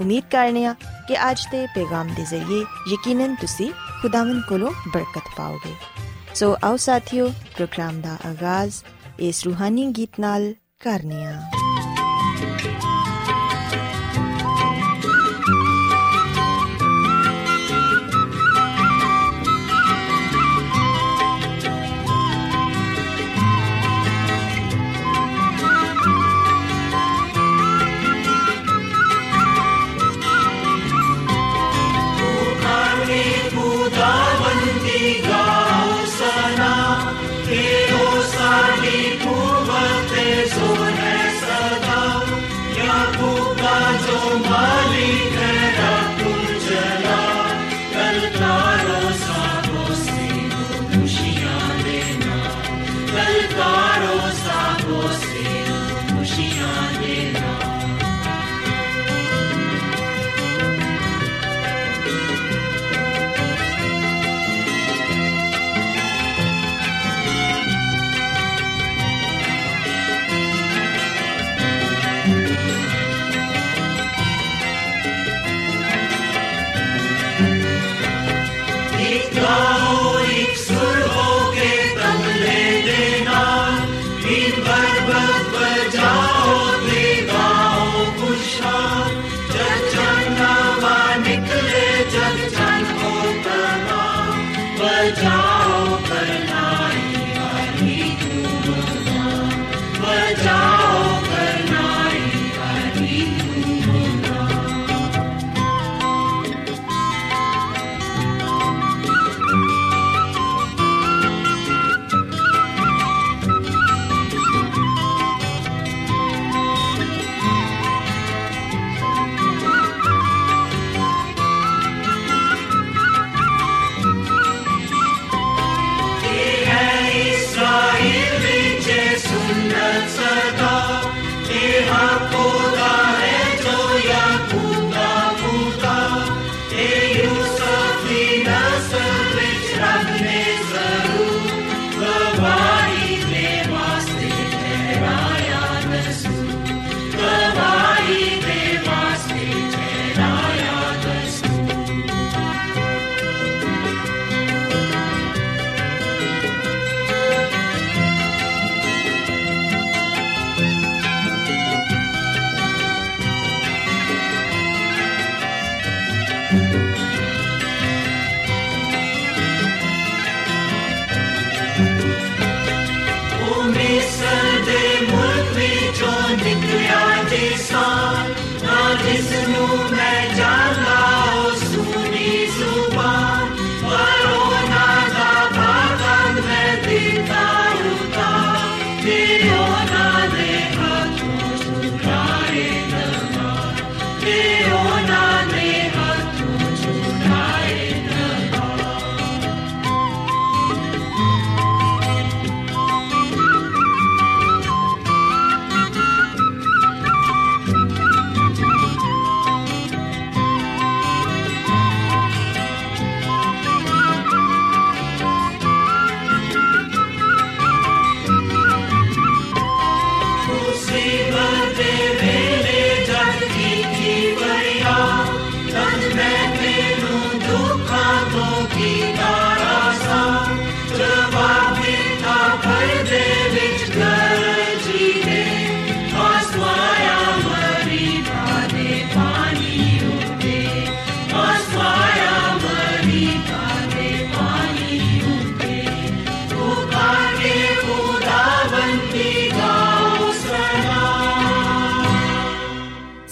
ਉਮੀਦ ਕਰਨੇ ਆ ਕਿ ਅੱਜ ਦੇ ਪੈਗਾਮ ਦੇ ਜ਼ਰੀਏ ਯਕੀਨਨ ਤੁਸੀਂ ਖੁਦਾਵੰਦ ਕੋਲੋਂ ਬਰਕਤ ਪਾਓਗੇ ਸੋ ਆਓ ਸਾਥੀਓ ਪ੍ਰੋਗਰਾਮ ਦਾ ਆਗਾਜ਼ ਇਸ ਰੂਹਾਨੀ ਗੀਤ ਨਾਲ ਕਰਨੇ ਆ साडी Krishna.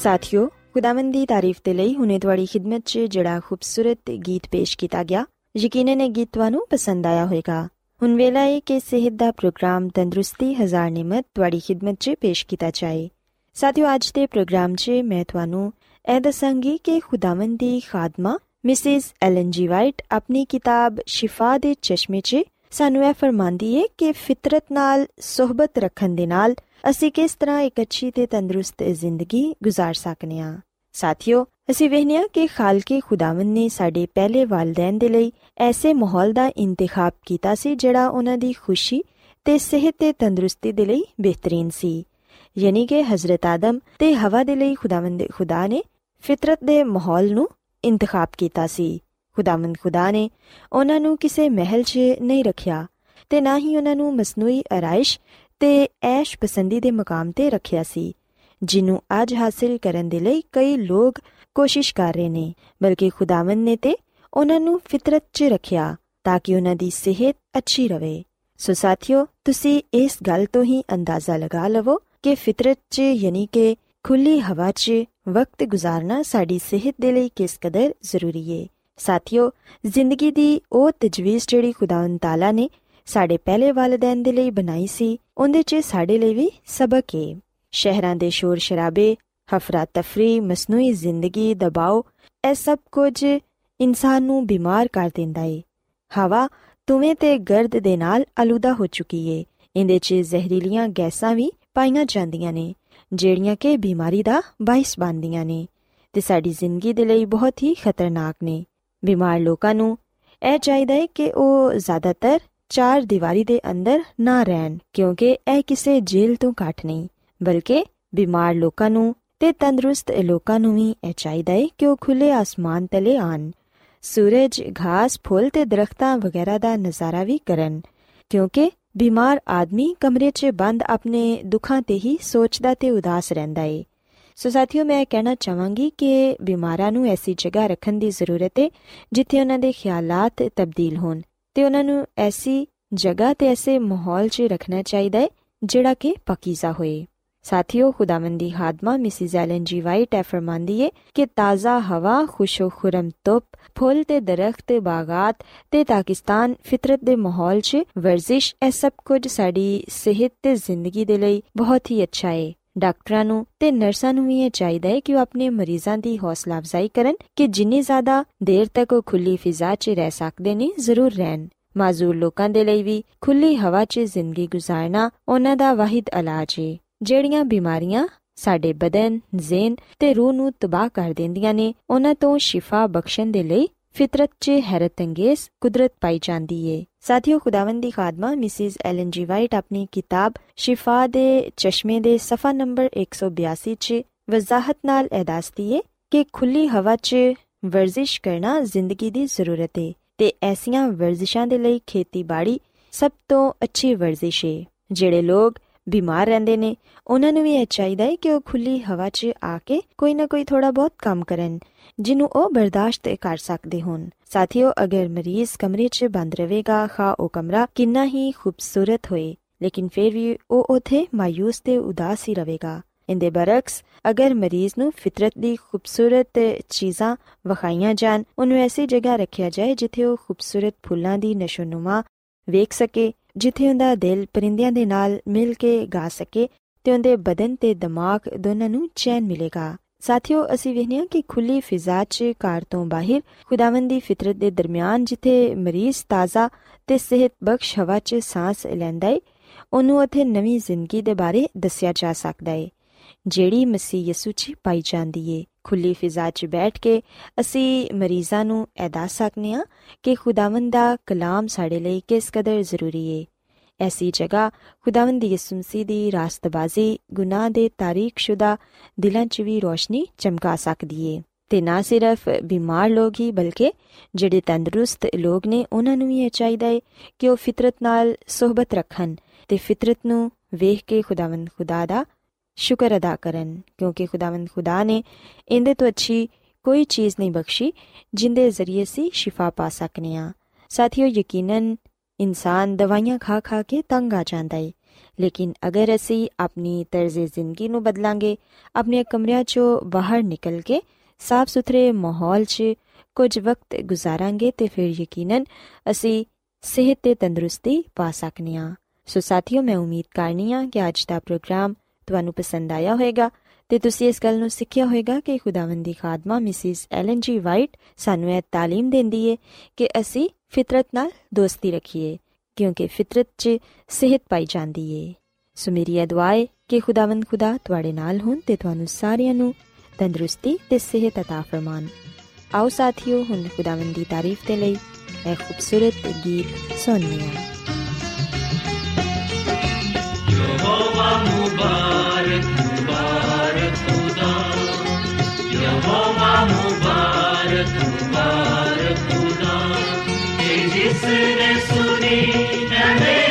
ਸਾਥਿਓ, ਖੁਦਾਵੰਦ ਤਾਰੀਫ ਤੇ ਲਈ ਹੁਨੇ ਤੁਹਾਡੀ ਖidmat 'ਚ ਜਿਹੜਾ ਖੂਬਸੂਰਤ ਗੀਤ ਪੇਸ਼ ਕੀਤਾ ਗਿਆ, ਯਕੀਨਨ ਇਹ ਗੀਤ ਤੁਹਾਨੂੰ ਪਸੰਦ ਆਇਆ ਹੋਵੇਗਾ। ਹੁਣ ਵੇਲਾ ਹੈ ਕਿ ਸਿਹਤ ਦਾ ਪ੍ਰੋਗਰਾਮ ਤੰਦਰੁਸਤੀ ਹਜ਼ਾਰ ਨਿਮਤ ਤੁਹਾਡੀ ਖidmat 'ਚ ਪੇਸ਼ ਕੀਤਾ ਜਾਏ। ਸਾਥਿਓ, ਅੱਜ ਦੇ ਪ੍ਰੋਗਰਾਮ 'ਚ ਮੈਂ ਤੁਹਾਨੂੰ ਇਹ ਦੱਸਾਂਗੀ ਕਿ ਖੁਦਾਵੰਦ ਦੀ ਖਾਦਮਾ ਮਿਸਿਸ ਐਲਨ ਜੀ ਵਾਈਟ ਆਪਣੀ ਕਿਤਾਬ ਸ਼ਿਫਾ ਦੇ ਚਸ਼ਮੇ 'ਚ ਸਾਨੂੰ ਇਹ ਫਰਮਾਂਦੀ ਹੈ ਕਿ ਫਿਤਰਤ ਨਾਲ, ਸਹਬਤ ਰੱਖਣ ਦੇ ਨਾਲ ਅਸੀਂ ਕਿਸ ਤਰ੍ਹਾਂ ਇੱਕ ਅੱਛੀ ਤੇ ਤੰਦਰੁਸਤ ਜ਼ਿੰਦਗੀ گزار ਸਕਨੇ ਆ ਸਾਥੀਓ ਅਸੀਂ ਵੇਖਨੀਆ ਕਿ ਖਾਲਕੇ ਖੁਦਾਵੰਦ ਨੇ ਸਾਡੇ ਪਹਿਲੇ ਵਾਲਿਦੈਨ ਦੇ ਲਈ ਐਸੇ ਮਾਹੌਲ ਦਾ ਇੰਤਖਾਬ ਕੀਤਾ ਸੀ ਜਿਹੜਾ ਉਹਨਾਂ ਦੀ ਖੁਸ਼ੀ ਤੇ ਸਿਹਤ ਤੇ ਤੰਦਰੁਸਤੀ ਦੇ ਲਈ ਬਿਹਤਰੀਨ ਸੀ ਯਾਨੀ ਕਿ ਹਜ਼ਰਤ ਆਦਮ ਤੇ ਹਵਾ ਦੇ ਲਈ ਖੁਦਾਵੰਦ ਖੁਦਾ ਨੇ ਫਿਤਰਤ ਦੇ ਮਾਹੌਲ ਨੂੰ ਇੰਤਖਾਬ ਕੀਤਾ ਸੀ ਖੁਦਾਵੰਦ ਖੁਦਾ ਨੇ ਉਹਨਾਂ ਨੂੰ ਕਿਸੇ ਮਹਿਲ 'ਚ ਨਹੀਂ ਰੱਖਿਆ ਤੇ ਨਾ ਹੀ ਉਹਨਾਂ ਨੂੰ ਮਸਨੂਈ ਅਰਾਇਸ਼ ਤੇ ਐਸ਼ ਪਸੰਦੀ ਦੇ ਮਕਾਮ ਤੇ ਰੱਖਿਆ ਸੀ, ਜਿਹਨੂੰ ਅੱਜ ਹਾਸਲ ਕਰਨ ਦੇ ਲਈ ਕਈ ਲੋਕ ਕੋਸ਼ਿਸ਼ ਕਰ ਰਹੇ ਨੇ, ਬਲਕਿ ਖੁਦਾਵੰਦ ਨੇ ਤੇ ਉਹਨਾਂ ਨੂੰ ਫਿਤਰਤ 'ਚ ਰੱਖਿਆ ਤਾਂ ਕਿ ਉਹਨਾਂ ਦੀ ਸਿਹਤ ਅੱਛੀ ਰਵੇ। ਸੋ ਸਾਥੀਓ, ਤੁਸੀਂ ਇਸ ਗੱਲ ਤੋਂ ਹੀ ਅੰਦਾਜ਼ਾ ਲਗਾ ਲਵੋ ਕਿ ਫਿਤਰਤ 'ਚ ਯਾਨੀ ਕਿ ਖੁੱਲੀ ਹਵਾ 'ਚ ਵਕਤ ਗੁਜ਼ਾਰਨਾ ਸਾਡੀ ਸਿਹਤ ਦੇ ਲਈ ਕਿਸ ਕਦਰ ਜ਼ਰੂਰੀ ਹੈ ਸਾਥੀਓ, ਜ਼ਿੰਦਗੀ ਦੀ ਉਹ ਤਜਵੀਜ਼ ਜਿਹੜੀ ਖੁਦਾਵੰਦ ਤਾਲਾ ਨੇ ਸਾਡੇ ਪਹਿਲੇ ਵਾਲਿਦੈਨ ਦੇ ਲਈ ਬਣਾਈ ਸੀ, ਉਹਦੇ 'ਚ ਸਾਡੇ ਲਈ ਵੀ ਸਬਕ ਹੈ ਸ਼ਹਿਰਾਂ ਦੇ ਸ਼ੋਰ ਸ਼ਰਾਬੇ, ਹਫਰਾ ਤਫਰੀ, ਮਸਨੂਈ ਜ਼ਿੰਦਗੀ ਦਬਾਅ ਇਹ ਸਭ ਕੁਝ ਇਨਸਾਨ ਨੂੰ ਬਿਮਾਰ ਕਰ ਦਿੰਦਾ ਏ। ਹਵਾ ਤੁਵੇਂ ਤੇ ਗਰਦ ਦੇ ਨਾਲ ਅਲੂਦਾ ਹੋ ਚੁੱਕੀ ਏ। ਇਹਦੇ 'ਚ ਜ਼ਹਿਰੀਲੀਆਂ ਗੈਸਾਂ ਵੀ ਪਾਈਆਂ ਜਾਂਦੀਆਂ ਨੇ, ਜਿਹੜੀਆਂ ਕਿ ਬਿਮਾਰੀ ਦਾ ਬਾਇਸ ਬਣਦੀਆਂ ਨੇ। ਤੇ ਸਾਡੀ ਜ਼ਿੰਦਗੀ ਦੇ ਲਈ ਬਹੁਤ ਹੀ ਖਤਰਨਾਕ ਨੇ। ਬਿਮਾਰ ਲੋਕਾਂ ਨੂੰ ਇਹ ਚਾਹੀਦਾ ਹੈ ਕਿ ਉਹ ਜ਼ਿਆਦਾਤਰ ਚਾਰ ਦੀਵਾਰੀ ਦੇ ਅੰਦਰ ਨਾ ਰਹਿਣ, ਕਿਉਂਕਿ ਇਹ ਕਿਸੇ ਜੇਲ੍ਹ ਤੋਂ ਘੱਟ ਨਹੀਂ, ਬਲਕਿ ਬਿਮਾਰ ਲੋਕਾਂ ਨੂੰ ਤੇ ਤੰਦਰੁਸਤ ਲੋਕਾਂ ਨੂੰ ਵੀ ਇਹ ਚਾਹੀਦਾ ਹੈ ਕਿ ਉਹ ਖੁੱਲੇ ਆਸਮਾਨ ਤਲੇ ਆਣ ਸੂਰਜ, ਘਾਸ, ਫੁੱਲ ਤੇ ਦਰਖਤਾਂ ਵਗੈਰਾ ਦਾ ਨਜ਼ਾਰਾ ਵੀ ਕਰਨ, ਕਿਉਂਕਿ ਬਿਮਾਰ ਆਦਮੀ ਕਮਰੇ 'ਚ ਬੰਦ ਆਪਣੇ ਦੁੱਖਾਂ ਤੇ ਹੀ ਸੋਚਦਾ ਤੇ ਉਦਾਸ ਰਹਿੰਦਾ ਏ। ਸੋ ਸਾਥੀਓ, ਮੈਂ ਕਹਿਣਾ ਚਾਹਾਂਗੀ ਕਿ ਬਿਮਾਰਾਂ ਨੂੰ ਐਸੀ ਜਗ੍ਹਾ ਰੱਖਣ ਦੀ ਜ਼ਰੂਰਤ ਹੈ ਜਿੱਥੇ ਉਹਨਾਂ ਦੇ ਖਿਆਲਾਤ ਤਬਦੀਲ ਹੋਣ। ਤੇ ਉਹਨਾਂ ਨੂੰ ਐਸੀ ਜਗ੍ਹਾ ਤੇ ਐਸੇ ਮਾਹੌਲ 'ਚ ਰੱਖਣਾ ਚਾਹੀਦਾ ਹੈ, ਜਿਹੜਾ ਕਿ ਪਕੀਜ਼ਾ ਹੋਏ। ਸਾਥੀਓ, ਖੁਦਾਵੰਦੀ ਹਾਦਮਾ ਮਿਸਿਸ ਐਲਨ ਜੀ ਵਾਈਟ ਐ ਫਰਮਾਂਦੀ ਏ ਕਿ ਤਾਜ਼ਾ ਹਵਾ, ਖੁਸ਼ੋ ਖੁਰਮ ਤੁਪ ਫੁੱਲ ਤੇ ਦਰਖਤ ਤੇ ਬਾਗਾਤ ਤੇ ਪਾਕਿਸਤਾਨ ਫਿਤਰਤ ਦੇ ਮਾਹੌਲ 'ਚ ਵਰਜ਼ਿਸ਼, ਇਹ ਸਭ ਕੁਝ ਸਾਡੀ ਸਿਹਤ ਤੇ ਜ਼ਿੰਦਗੀ ਦੇ ਲਈ ਬਹੁਤ ਹੀ ਅੱਛਾ ਏ ਡਾਕਟਰਾਂ ਨੂੰ ਤੇ ਨਰਸਾਂ ਨੂੰ ਵੀ ਇਹ ਚਾਹੀਦਾ ਹੈ ਕਿ ਉਹ ਆਪਣੇ ਮਰੀਜ਼ਾਂ ਦੀ ਹੌਸਲਾ ਅਫਜ਼ਾਈ ਕਰਨ ਕਿ ਜਿੰਨੀ ਜ਼ਿਆਦਾ ਦੇਰ ਤੱਕ ਉਹ ਖੁੱਲੀ ਫਿਜ਼ਾ 'ਚ ਰਹਿ ਸਕਦੇ ਨੇ, ਜ਼ਰੂਰ ਰਹਿਣ। ਮਾਜ਼ੂਰ ਲੋਕਾਂ ਦੇ ਲਈ ਵੀ ਖੁੱਲੀ ਹਵਾ 'ਚ ਜ਼ਿੰਦਗੀ گزارਨਾ ਉਹਨਾਂ ਦਾ ਵਾਹਿਦ ਇਲਾਜ ਹੈ ਜਿਹੜੀਆਂ ਬਿਮਾਰੀਆਂ ਸਾਡੇ ਬਦਨ, ਜ਼ਿਹਨ ਤੇ ਰੂਹ ਨੂੰ ਤਬਾਹ ਕਰ ਦਿੰਦੀਆਂ ਨੇ, ਉਹਨਾਂ ਤੋਂ ਸ਼ਿਫਾ ਬਖਸ਼ਣ ਦੇ ਲਈ ਫਿਤਰਤ 'ਚ ਹੈਰਤਅੰਗੇਜ਼ ਕੁਦਰਤ ਪਾਈ ਜਾਂਦੀ ਏ ਸਾਥੀਓ ਖੁਦਾਵੰਦੀ ਖਾਦਮਾ ਮਿਸਿਸ ਐਲਨ ਜੀ ਵਾਈਟ ਆਪਣੀ ਕਿਤਾਬ ਸ਼ਿਫਾ ਦੇ ਚਸ਼ਮੇ ਦੇ ਸਫਾ ਨੰਬਰ 182 'ਚ ਵਜ਼ਾਹਤ ਨਾਲ ਇਹ ਦੱਸਦੀ ਏ ਕਿ ਖੁੱਲੀ ਹਵਾ 'ਚ ਵਰਜ਼ਿਸ਼ ਕਰਨਾ ਜ਼ਿੰਦਗੀ ਦੀ ਜ਼ਰੂਰਤ ਏ ਤੇ ਐਸੀਆਂ ਵਰਜ਼ਿਸ਼ਾਂ ਦੇ ਲਈ ਖੇਤੀਬਾੜੀ ਸਭ ਤੋਂ ਅੱਛੀ ਵਰਜ਼ਿਸ਼ ਏ ਜਿਹੜੇ ਲੋਕ ਬਿਮਾਰ ਰਹਿੰਦੇ ਨੇ। ਉਹਨਾਂ ਨੂੰ ਵੀ ਇਹ ਚਾਹੀਦਾ ਹੈ ਕਿ ਉਹ ਖੁੱਲੀ ਹਵਾ 'ਚ ਆ ਕੇ ਕੋਈ ਨਾ ਕੋਈ ਥੋੜਾ ਬਹੁਤ ਕੰਮ ਕਰਨ, ਜਿਹਨੂੰ ਉਹ ਬਰਦਾਸ਼ਤ ਕਰ ਸਕਦੇ ਹੋਣ। ਸਾਥੀਓ, ਅਗਰ ਮਰੀਜ਼ ਕਮਰੇ 'ਚ ਬੰਦ ਰਹੇਗਾ ਖਾ ਉਹ ਕਮਰਾ ਕਿੰਨਾ ਹੀ ਖੂਬਸੂਰਤ ਹੋਏ, ਲੇਕਿਨ ਫਿਰ ਵੀ ਉਹ ਉਥੇ ਮਾਇੂਸ ਤੇ ਉਦਾਸ ਹੀ ਰਹੇਗਾ। ਇੰਦੇ ਬਰਕਸ ਅਗਰ ਮਰੀਜ਼ ਨੂੰ ਫਿਤਰਤ ਦੀ ਖੂਬਸੂਰਤ ਚੀਜ਼ਾਂ ਵਖਾਈਆਂ ਜਾਣ, ਉਹਨੂੰ ਐਸੀ ਜਗ੍ਹਾ ਰੱਖਿਆ ਜਾਏ ਜਿੱਥੇ ਉਹ ਖੂਬਸੂਰਤ ਫੁੱਲਾਂ ਦੀ ਨਸ਼ੋਨੁਮਾ ਵੇਖ ਸਕੇ ਜਿੱਥੇ ਉਹਦਾ ਦਿਲ ਪਰਿੰਦਿਆਂ ਦੇ ਨਾਲ ਮਿਲ ਕੇ ਗਾ ਸਕੇ ਤੇ ਉਹਦੇ ਬਦਨ ਤੇ ਦਿਮਾਗ ਦੋਨਾਂ ਨੂੰ ਚੈਨ ਮਿਲੇਗਾ। ਸਾਥੀਓ, ਅਸੀਂ ਵੇਖਿਆ ਕਿ ਖੁੱਲੀ ਫਿਜ਼ਾ 'ਚ ਕਾਰ ਤੋਂ ਬਾਹਰ ਖੁਦਾਵੰਦ ਦੀ ਫਿਤਰਤ ਦੇ ਦਰਮਿਆਨ ਜਿੱਥੇ ਮਰੀਜ਼ ਤਾਜ਼ਾ ਤੇ ਸਿਹਤ ਬਖਸ਼ ਹਵਾ 'ਚ ਸਾਹ ਲੈਂਦਾ ਏ, ਉਹਨੂੰ ਉਥੇ ਨਵੀਂ ਜ਼ਿੰਦਗੀ ਦੇ ਬਾਰੇ ਦੱਸਿਆ ਜਾ ਸਕਦਾ ਏ, ਜਿਹੜੀ ਮਸੀਹ ਯਿਸੂ 'ਚ ਪਾਈ ਜਾਂਦੀ ਏ। ਖੁੱਲੀ ਫਿਜ਼ਾ 'ਚ ਬੈਠ ਕੇ ਅਸੀਂ ਮਰੀਜ਼ਾਂ ਨੂੰ ਇਹ ਦੱਸ ਸਕਨੇ ਆ ਕਿ ਖੁਦਾਵੰਦ ਦਾ ਕਲਾਮ ਸਾਡੇ ਲਈ ਕਿਸ ਕਦਰ ਜ਼ਰੂਰੀ ਏ। ਐਸੀ ਜਗ੍ਹਾ ਖੁਦਾਵੰਦ ਦੀ ਯਿਸੂ ਮਸੀਹ ਦੀ ਰਾਸਤਬਾਜ਼ੀ ਗੁਨਾਹ ਦੇ ਤਾਰੀਖਸ਼ੁਦਾ ਦਿਲਾਂ 'ਚ ਵੀ ਰੋਸ਼ਨੀ ਚਮਕਾ ਸਕਦੀ ਏ। ਤੇ ਨਾ ਸਿਰਫ ਬਿਮਾਰ ਲੋਕ ਹੀ ਬਲਕਿ ਜਿਹੜੇ ਤੰਦਰੁਸਤ ਲੋਕ ਨੇ ਉਹਨਾਂ ਨੂੰ ਵੀ ਇਹ ਚਾਹੀਦਾ ਏ ਕਿ ਉਹ ਫਿਤਰਤ ਨਾਲ ਸਹਬਤ ਰੱਖਣ ਤੇ ਫਿਤਰਤ ਨੂੰ ਵੇਖ ਕੇ ਖੁਦਾਵੰਦ ਖੁਦਾ ਦਾ ਸ਼ੁਕਰ ਅਦਾ ਕਰਨ, ਕਿਉਂਕਿ ਖੁਦਾਵੰਦ ਖੁਦਾ ਨੇ ਇਹਦੇ ਤੋਂ ਅੱਛੀ ਕੋਈ ਚੀਜ਼ ਨਹੀਂ ਬਖਸ਼ੀ, ਜਿੰਦੇ ਜ਼ਰੀਏ ਸੀ ਸ਼ਿਫਾ ਪਾ ਸਕਨੇ ਆ। ਸਾਥੀਓ, ਯਕੀਨਨ ਇਨਸਾਨ ਦਵਾਈਆਂ ਖਾ ਖਾ ਕੇ ਤੰਗ ਆ ਜਾਂਦਾ ਏ। ਲੇਕਿਨ ਅਗਰ ਅਸੀਂ ਆਪਣੀ ਤਰਜ਼ ਜ਼ਿੰਦਗੀ ਨੂੰ ਬਦਲਾਂਗੇ ਆਪਣੇ ਕਮਰਿਆਂ 'ਚੋਂ ਬਾਹਰ ਨਿਕਲ ਕੇ ਸਾਫ਼ ਸੁਥਰੇ ਮਾਹੌਲ 'ਚ ਕੁਝ ਵਕਤ ਗੁਜ਼ਾਰਾਂਗੇ, ਤੇ ਫਿਰ ਯਕੀਨਨ ਅਸੀਂ ਸਿਹਤ ਤੇ ਤੰਦਰੁਸਤੀ ਪਾ ਸਕਨੇ ਆ। ਸੋ ਸਾਥੀਓ, ਮੈਂ ਉਮੀਦ ਕਰਨੀ ਆ ਕਿ ਅੱਜ ਦਾ ਪ੍ਰੋਗਰਾਮ ਤੁਹਾਨੂੰ ਪਸੰਦ ਆਇਆ ਹੋਵੇਗਾ ਤੇ ਤੁਸੀਂ ਇਸ ਗੱਲ ਨੂੰ ਸਿੱਖਿਆ ਹੋਵੇਗਾ ਕਿ ਖੁਦਾਵੰਦ ਦੀ ਖਾਦਮਾ ਮਿਸਿਸ ਐਲਨ ਜੀ ਵਾਈਟ ਸਾਨੂੰ ਇਹ تعلیم ਦਿੰਦੀ ਏ ਕਿ ਅਸੀਂ ਫਿਤਰਤ ਨਾਲ ਦੋਸਤੀ ਰੱਖੀਏ ਕਿਉਂਕਿ ਫਿਤਰਤ 'ਚ ਸਿਹਤ ਪਾਈ ਜਾਂਦੀ ਏ ਸੋ ਮੇਰੀ ਇਹ ਦੁਆ ਹੈ ਕਿ ਖੁਦਾਵੰਦ ਖੁਦਾ ਤੁਹਾਡੇ ਨਾਲ ਹੋਣ ਤੇ ਤੁਹਾਨੂੰ ਸਾਰਿਆਂ ਨੂੰ ਤੰਦਰੁਸਤੀ ਤੇ ਸਿਹਤ عطا ਫਰਮਾਨ ਆਓ ਸਾਥੀਓ ਹੁਣ ਖੁਦਾਵੰਦ ਦੀ ਤਾਰੀਫ ਤੇ ਲਈ ਇਹ ਖੂਬਸੂਰਤ ਗੀਤ ਸੁਣੀਏ यहोवा मुबारक मुबारक खुदा। यहोवा मुबारक मुबारक खुदा। जिसने सुनी है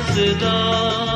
似的。